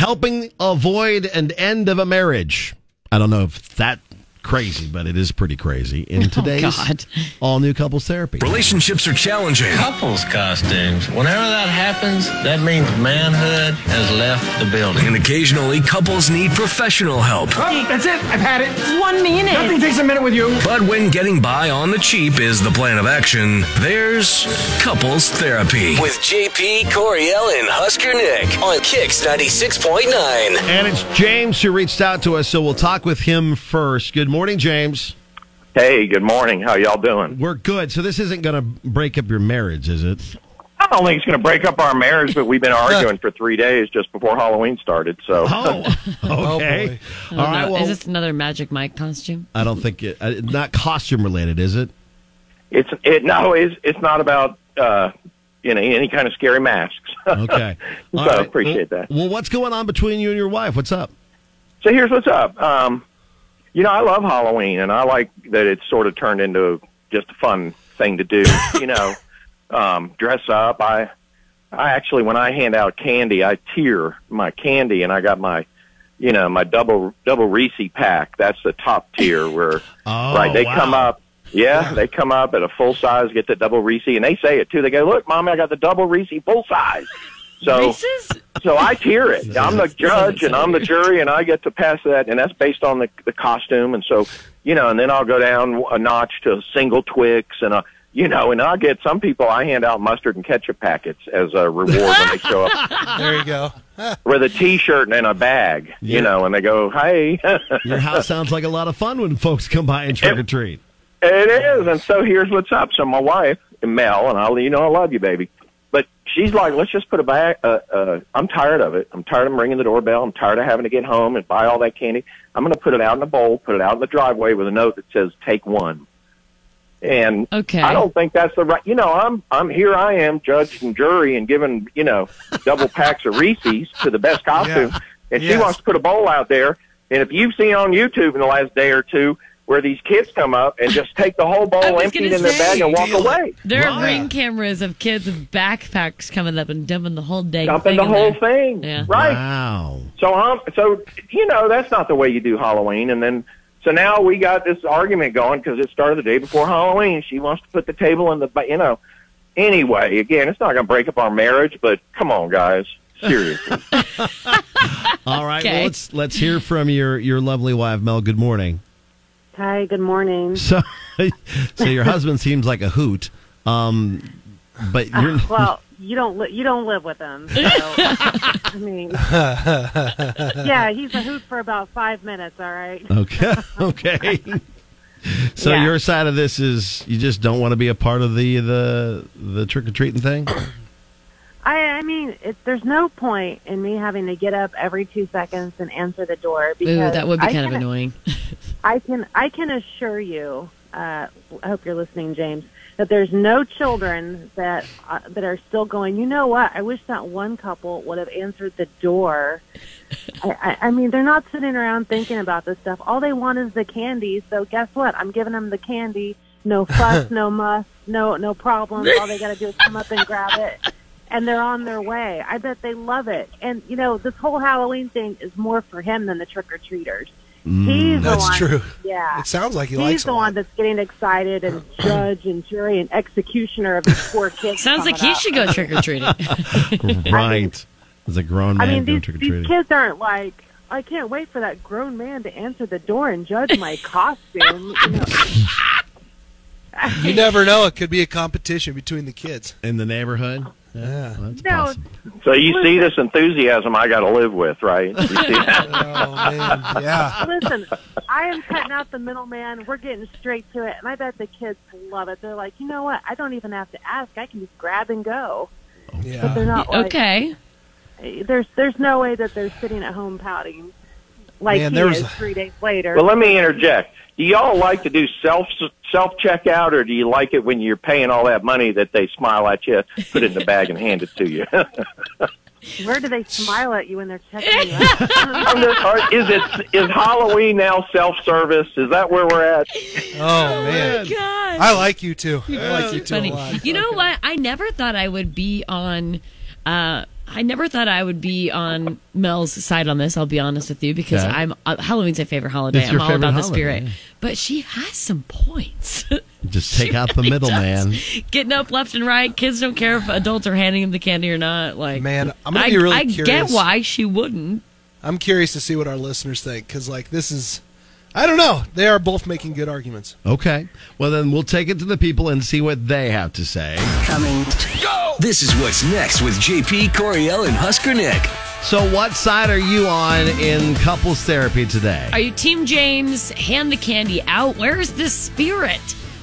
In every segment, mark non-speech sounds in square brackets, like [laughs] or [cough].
helping avoid an end of a marriage. I don't know if that crazy, but it is pretty crazy in oh, today's God. all new couples therapy. Relationships are challenging. Couples costumes. Whenever that happens, that means manhood has left the building. And occasionally, couples need professional help. Oh, that's it. I've had it. One minute. Nothing takes a minute with you. But when getting by on the cheap is the plan of action, there's couples therapy. With JP, Coriel, and Husker Nick on Kix 96.9. And it's James who reached out to us, so we'll talk with him first. Good morning, James. Hey, good morning. How y'all doing? We're good. So this isn't going to break up your marriage, is it? I don't think it's going to break up our marriage, but we've been [laughs] arguing for three days just before Halloween started. So, Oh, okay. [laughs] I All don't right. know. Well, Is this another Magic Mike costume? I don't think it. Uh, not costume related, is it? it's it no, it's it's not about uh, you know any kind of scary masks. [laughs] Okay. so All right. appreciate well, that. Well, what's going on between you and your wife? What's up? So here's what's up. Um, you know, I love Halloween, and I like that it's sort of turned into just a fun thing to do. [laughs] you know, um, dress up. I, I actually, when I hand out candy, I tier my candy, and I got my, you know, my double double Reese pack. That's the top tier where, [laughs] Oh, right? They wow. come up. Yeah, they come up at a full size, get the double Reese, and they say it too. They go, "Look, mommy, I got the double Reese full size." So, Reese's? so I tier it. [laughs] I'm the judge and I'm the jury, and I get to pass that, and that's based on the the costume. And so, you know, and then I'll go down a notch to single Twix, and a you know, and I get some people. I hand out mustard and ketchup packets as a reward when they show up [laughs] There you go. [laughs] with a T-shirt and a bag. Yeah. You know, and they go, "Hey." Your house sounds like a lot of fun when folks come by and trick or treat. It is, and so here's what's up. So my wife, Mel, and I'll you know I love you, baby, but she's like, let's just put a bag. Uh, uh, I'm tired of it. I'm tired of ringing the doorbell. I'm tired of having to get home and buy all that candy. I'm going to put it out in a bowl, put it out in the driveway with a note that says "Take one." And Okay. I don't think that's the right. You know, I'm I'm here. I am judge and jury and giving you know double [laughs] packs of Reese's to the best costume, and she wants to put a bowl out there. And if you've seen on YouTube in the last day or two where these kids come up and just take the whole bowl, was empty it in their bag, and walk Deal away, There are Right. ring cameras of kids with backpacks coming up and dumping the whole day. dumping the whole there. thing. Yeah. Right. Wow. So um, so you know that's not the way you do Halloween. And then so now we got this argument going because it started the day before Halloween. She wants to put the table in the you know. Anyway, again, it's not going to break up our marriage, but come on, guys, seriously. [laughs] All right. Okay. Well, let's let's hear from your your lovely wife, Mel. Good morning. Hi, good morning. So, [laughs] so your husband seems like a hoot, um, but you're Well, you don't li- you don't live with him. So, I mean, yeah, he's a hoot for about five minutes. All right. okay. [laughs] Okay. So Yeah. your side of this is you just don't want to be a part of the the the trick or treating thing. [clears throat] I I mean, it, there's no point in me having to get up every two seconds and answer the door because Ooh, that would be I kind of can- annoying. [laughs] I can I can assure you. Uh, I hope you're listening, James. That there's no children that uh, that are still going. You know what? I wish that one couple would have answered the door. [laughs] I, I, I mean, they're not sitting around thinking about this stuff. All they want is the candy. So guess what? I'm giving them the candy. No fuss, [laughs] no muss, no no problems. All they got to do is come up and grab it, and they're on their way. I bet they love it. And you know, this whole Halloween thing is more for him than the trick or treaters. Mm, He's the That's one. true. Yeah. It sounds like he He's likes the a one lot. that's getting excited and [clears throat] judge and jury and executioner of these poor kids. Sounds like coming he up. should go trick or treating. [laughs] [laughs] right. As a grown man I mean, these, these kids aren't like. I can't wait for that grown man to answer the door and judge my [laughs] costume. You know, You never know. It could be a competition between the kids. in the neighborhood. Yeah. Well, that's no, possible. so you see this enthusiasm I got to live with, right? You see that? [laughs] Oh man. Yeah. listen, I am cutting out the middleman. We're getting straight to it, and I bet the kids love it. They're like, you know what? I don't even have to ask. I can just grab and go. Yeah. But they're not like. okay. There's there's no way that they're sitting at home pouting like Man, he was is three days later. Well, let me interject. Do y'all like to do self self checkout, or do you like it when you're paying all that money that they smile at you, put it in the bag, and hand it to you? [laughs] Where do they smile at you when they're checking you out? [laughs] I'm just, are- is it is Halloween now self service? Is that where we're at? Oh man. God. I like you too. I like you too Funny. a lot. You know what? I never thought I would be on uh, I never thought I would be on Mel's side on this. I'll be honest with you because Okay. I'm uh, Halloween's my favorite holiday. I'm all favorite about the spirit. yeah. But she has some points. [laughs] Just [laughs] take She out the middleman. Getting up left and right. Kids don't care if adults are handing them the candy or not. Like, Man, I'm gonna I, be really curious. I curious. get why she wouldn't. I'm curious to see what our listeners think because, like, this is. I don't know. They are both making good arguments. Okay. Well, then we'll take it to the people and see what they have to say. Coming. Go! This is what's next with JP Coriel and Husker Nick. So, what side are you on in couples therapy today? Are you Team James? Hand the candy out. Where's the spirit?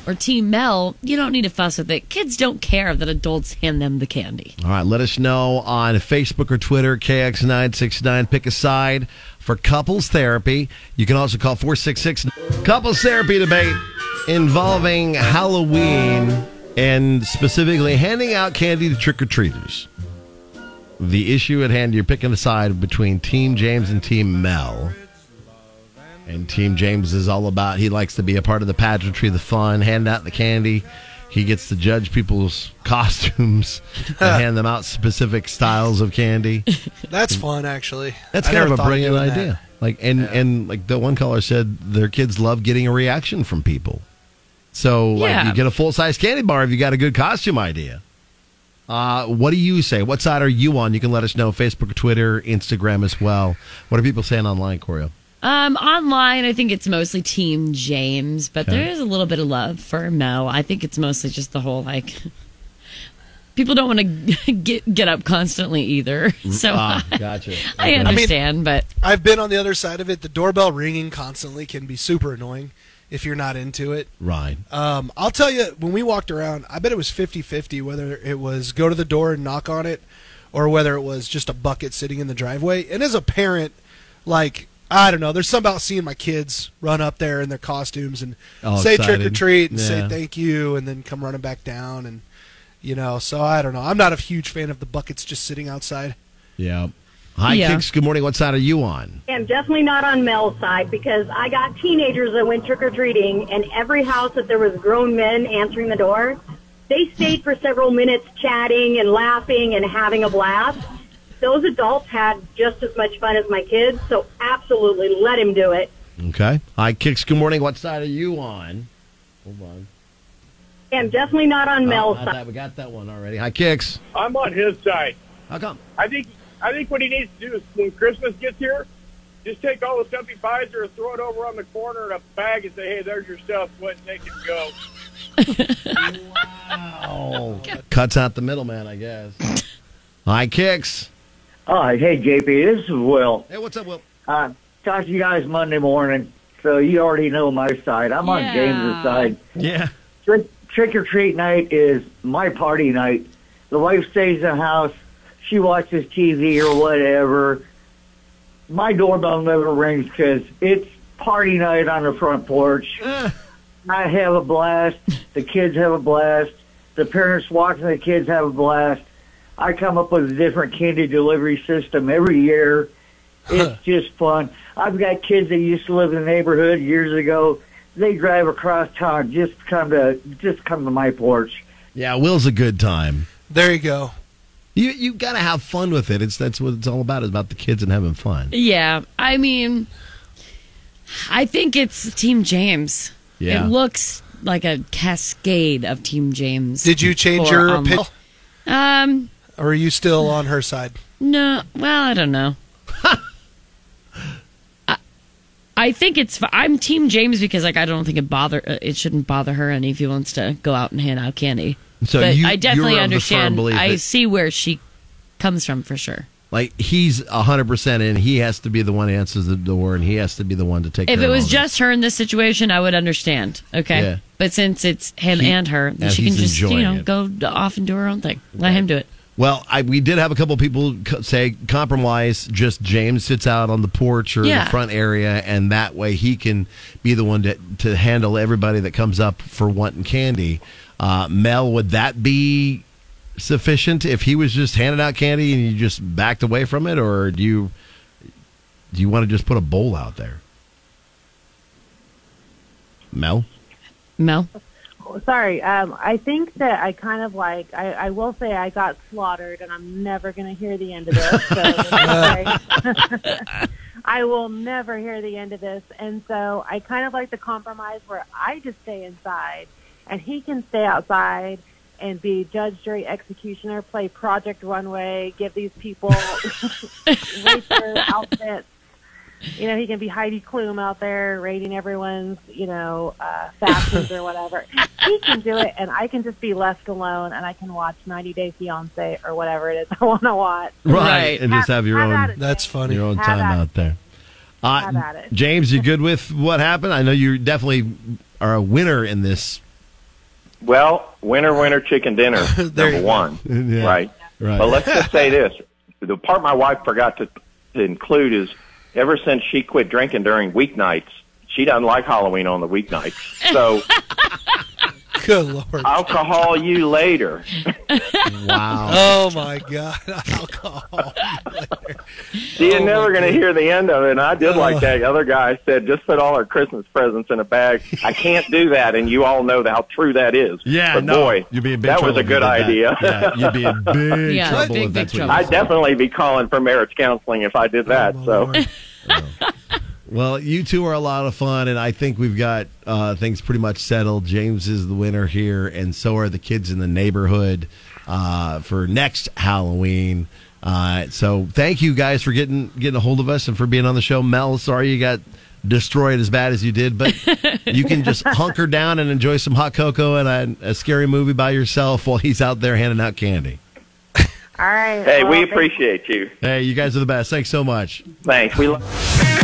Or Team Mel? You don't need to fuss with it. Kids don't care that adults hand them the candy. All right, let us know on Facebook or Twitter, KX969. Pick a side for couples therapy. You can also call 466 Couples Therapy Debate involving Halloween and specifically handing out candy to trick or treaters. The issue at hand, you're picking a side between Team James and Team Mel. And Team James is all about, he likes to be a part of the pageantry, the fun, hand out the candy. He gets to judge people's [laughs] costumes and hand them out specific styles of candy. [laughs] That's fun, actually. That's I kind never of a brilliant doing that. idea. Like and and like the one caller said, their kids love getting a reaction from people. So like you get a full size candy bar if you got a good costume idea. Uh, what do you say? What side are you on? You can let us know. Facebook, Twitter, Instagram as well. What are people saying online, Coriel? Um, online, I think it's mostly Team James, but Okay. there is a little bit of love for Mel. I think it's mostly just the whole like people don't want to [laughs] get get up constantly either. So Ah, gotcha. I Okay. understand, but I've been on the other side of it. The doorbell ringing constantly can be super annoying if you're not into it. Right. Um, I'll tell you, when we walked around, I bet it was 50 50 whether it was go to the door and knock on it or whether it was just a bucket sitting in the driveway. And as a parent, like, I don't know, there's something about seeing my kids run up there in their costumes and All say trick or treat and Yeah. say thank you and then come running back down. And, you know, so I don't know. I'm not a huge fan of the buckets just sitting outside. Yeah. Hi, Yeah. Kix. Good morning. What side are you on? I'm definitely not on Mel's side because I got teenagers that went trick or treating, and every house that there was grown men answering the door, they stayed for several minutes chatting and laughing and having a blast. Those adults had just as much fun as my kids, so absolutely let him do it. Okay. Hi, Kix. Good morning. What side are you on? Hold on. I'm definitely not on oh, Mel's Oh, I side. thought we got that one already. Hi, Kix. I'm on his side. How come? I think I think what he needs to do is when Christmas gets here, just take all the stuff he buys or throw it over on the corner in a bag and say, "Hey, there's your stuff. Go ahead and take it and go." Oh, [laughs] cuts out the middleman, I guess. [laughs] Hi, Kix. Hi, hey JP, this is Will. Hey, what's up, Will? Uh, talked to you guys Monday morning, so you already know my side. I'm on Yeah. James's side. Yeah. Trick, trick or treat night is my party night. The wife stays in the house. She watches TV or whatever. My doorbell never rings because it's party night on the front porch. I have a blast. The kids have a blast. The parents watching the kids have a blast. I come up with a different candy delivery system every year. It's just fun. I've got kids that used to live in the neighborhood years ago. They drive across town just come to just come to my porch. Yeah, Will's a good time. There you go. You you got to have fun with it. It's that's what it's all about. It's about the kids and having fun. yeah, I mean, I think it's Team James. Yeah. It looks like a cascade of Team James. Did you change for your online. opinion? Um, Or are you still on her side? no. Well, I don't know. [laughs] I, I think it's. I'm Team James because like I don't think it bother. uh, It shouldn't bother her any if he wants to go out and hand out candy. So but you- I definitely you're of firm understand. I that- see where she comes from for sure. Like he's hundred percent in. He has to be the one who answers the door, and he has to be the one to take. If it was just her in this situation, I would understand. Okay, Yeah. but since it's him He- and her, she can just you know it. go off and do her own thing. Let him do it. Well, I, we did have a couple people say compromise. Just James sits out on the porch or Yeah. the front area, and that way he can be the one to to handle everybody that comes up for wanting candy. Uh, Mel, would that be sufficient if he was just handing out candy and you just backed away from it, or do you do you want to just put a bowl out there? Mel, Mel, sorry. Um, I think that I kind of like. I, I will say I got slaughtered, and I'm never going to hear the end of this. So [laughs] I will never hear the end of this, and so I kind of like the compromise where I just stay inside, and he can stay outside and be judge, jury, executioner, play Project Runway, give these people [laughs] racer outfits. You know, he can be Heidi Klum out there rating everyone's, you know, uh, fashions or whatever. He can do it, and I can just be left alone, and I can watch 90 Day Fiance or whatever it is I want to watch. Right, and just have your Have at own it, That's funny. your own Have time at out there. Uh, Have at it. James, you good with what happened? I know you definitely are a winner in this. Well, winner, winner, chicken dinner, [laughs] number one. [laughs] Yeah. Right. Right. But let's just say this: the part my wife forgot to, to include is ever since she quit drinking during weeknights, she doesn't like Halloween on the weeknights. So [laughs] Good lord. I'll call you later. Wow. Oh my god. [laughs] I'll Alcohol. She Oh, ain't never going to hear the end of it. And I did Oh. like that other guy said, just put all our Christmas presents in a bag. I can't do that, and you all know how true that is. Yeah, but no, boy, you'd be in big that trouble was a good that. idea. Yeah, you'd be in big Yeah, trouble big, if big that's what trouble. I'd definitely be calling for marriage counseling if I did oh, that. Oh, so. Lord. Well, you two are a lot of fun, and I think we've got uh, things pretty much settled. James is the winner here, and so are the kids in the neighborhood uh, for next Halloween. Uh, so, thank you guys for getting getting a hold of us and for being on the show. Mel, sorry you got destroyed as bad as you did, but [laughs] you can just hunker down and enjoy some hot cocoa and a, a scary movie by yourself while he's out there handing out candy. All right. Hey, well, we appreciate you. Hey, you guys are the best. Thanks so much. Thanks. We love.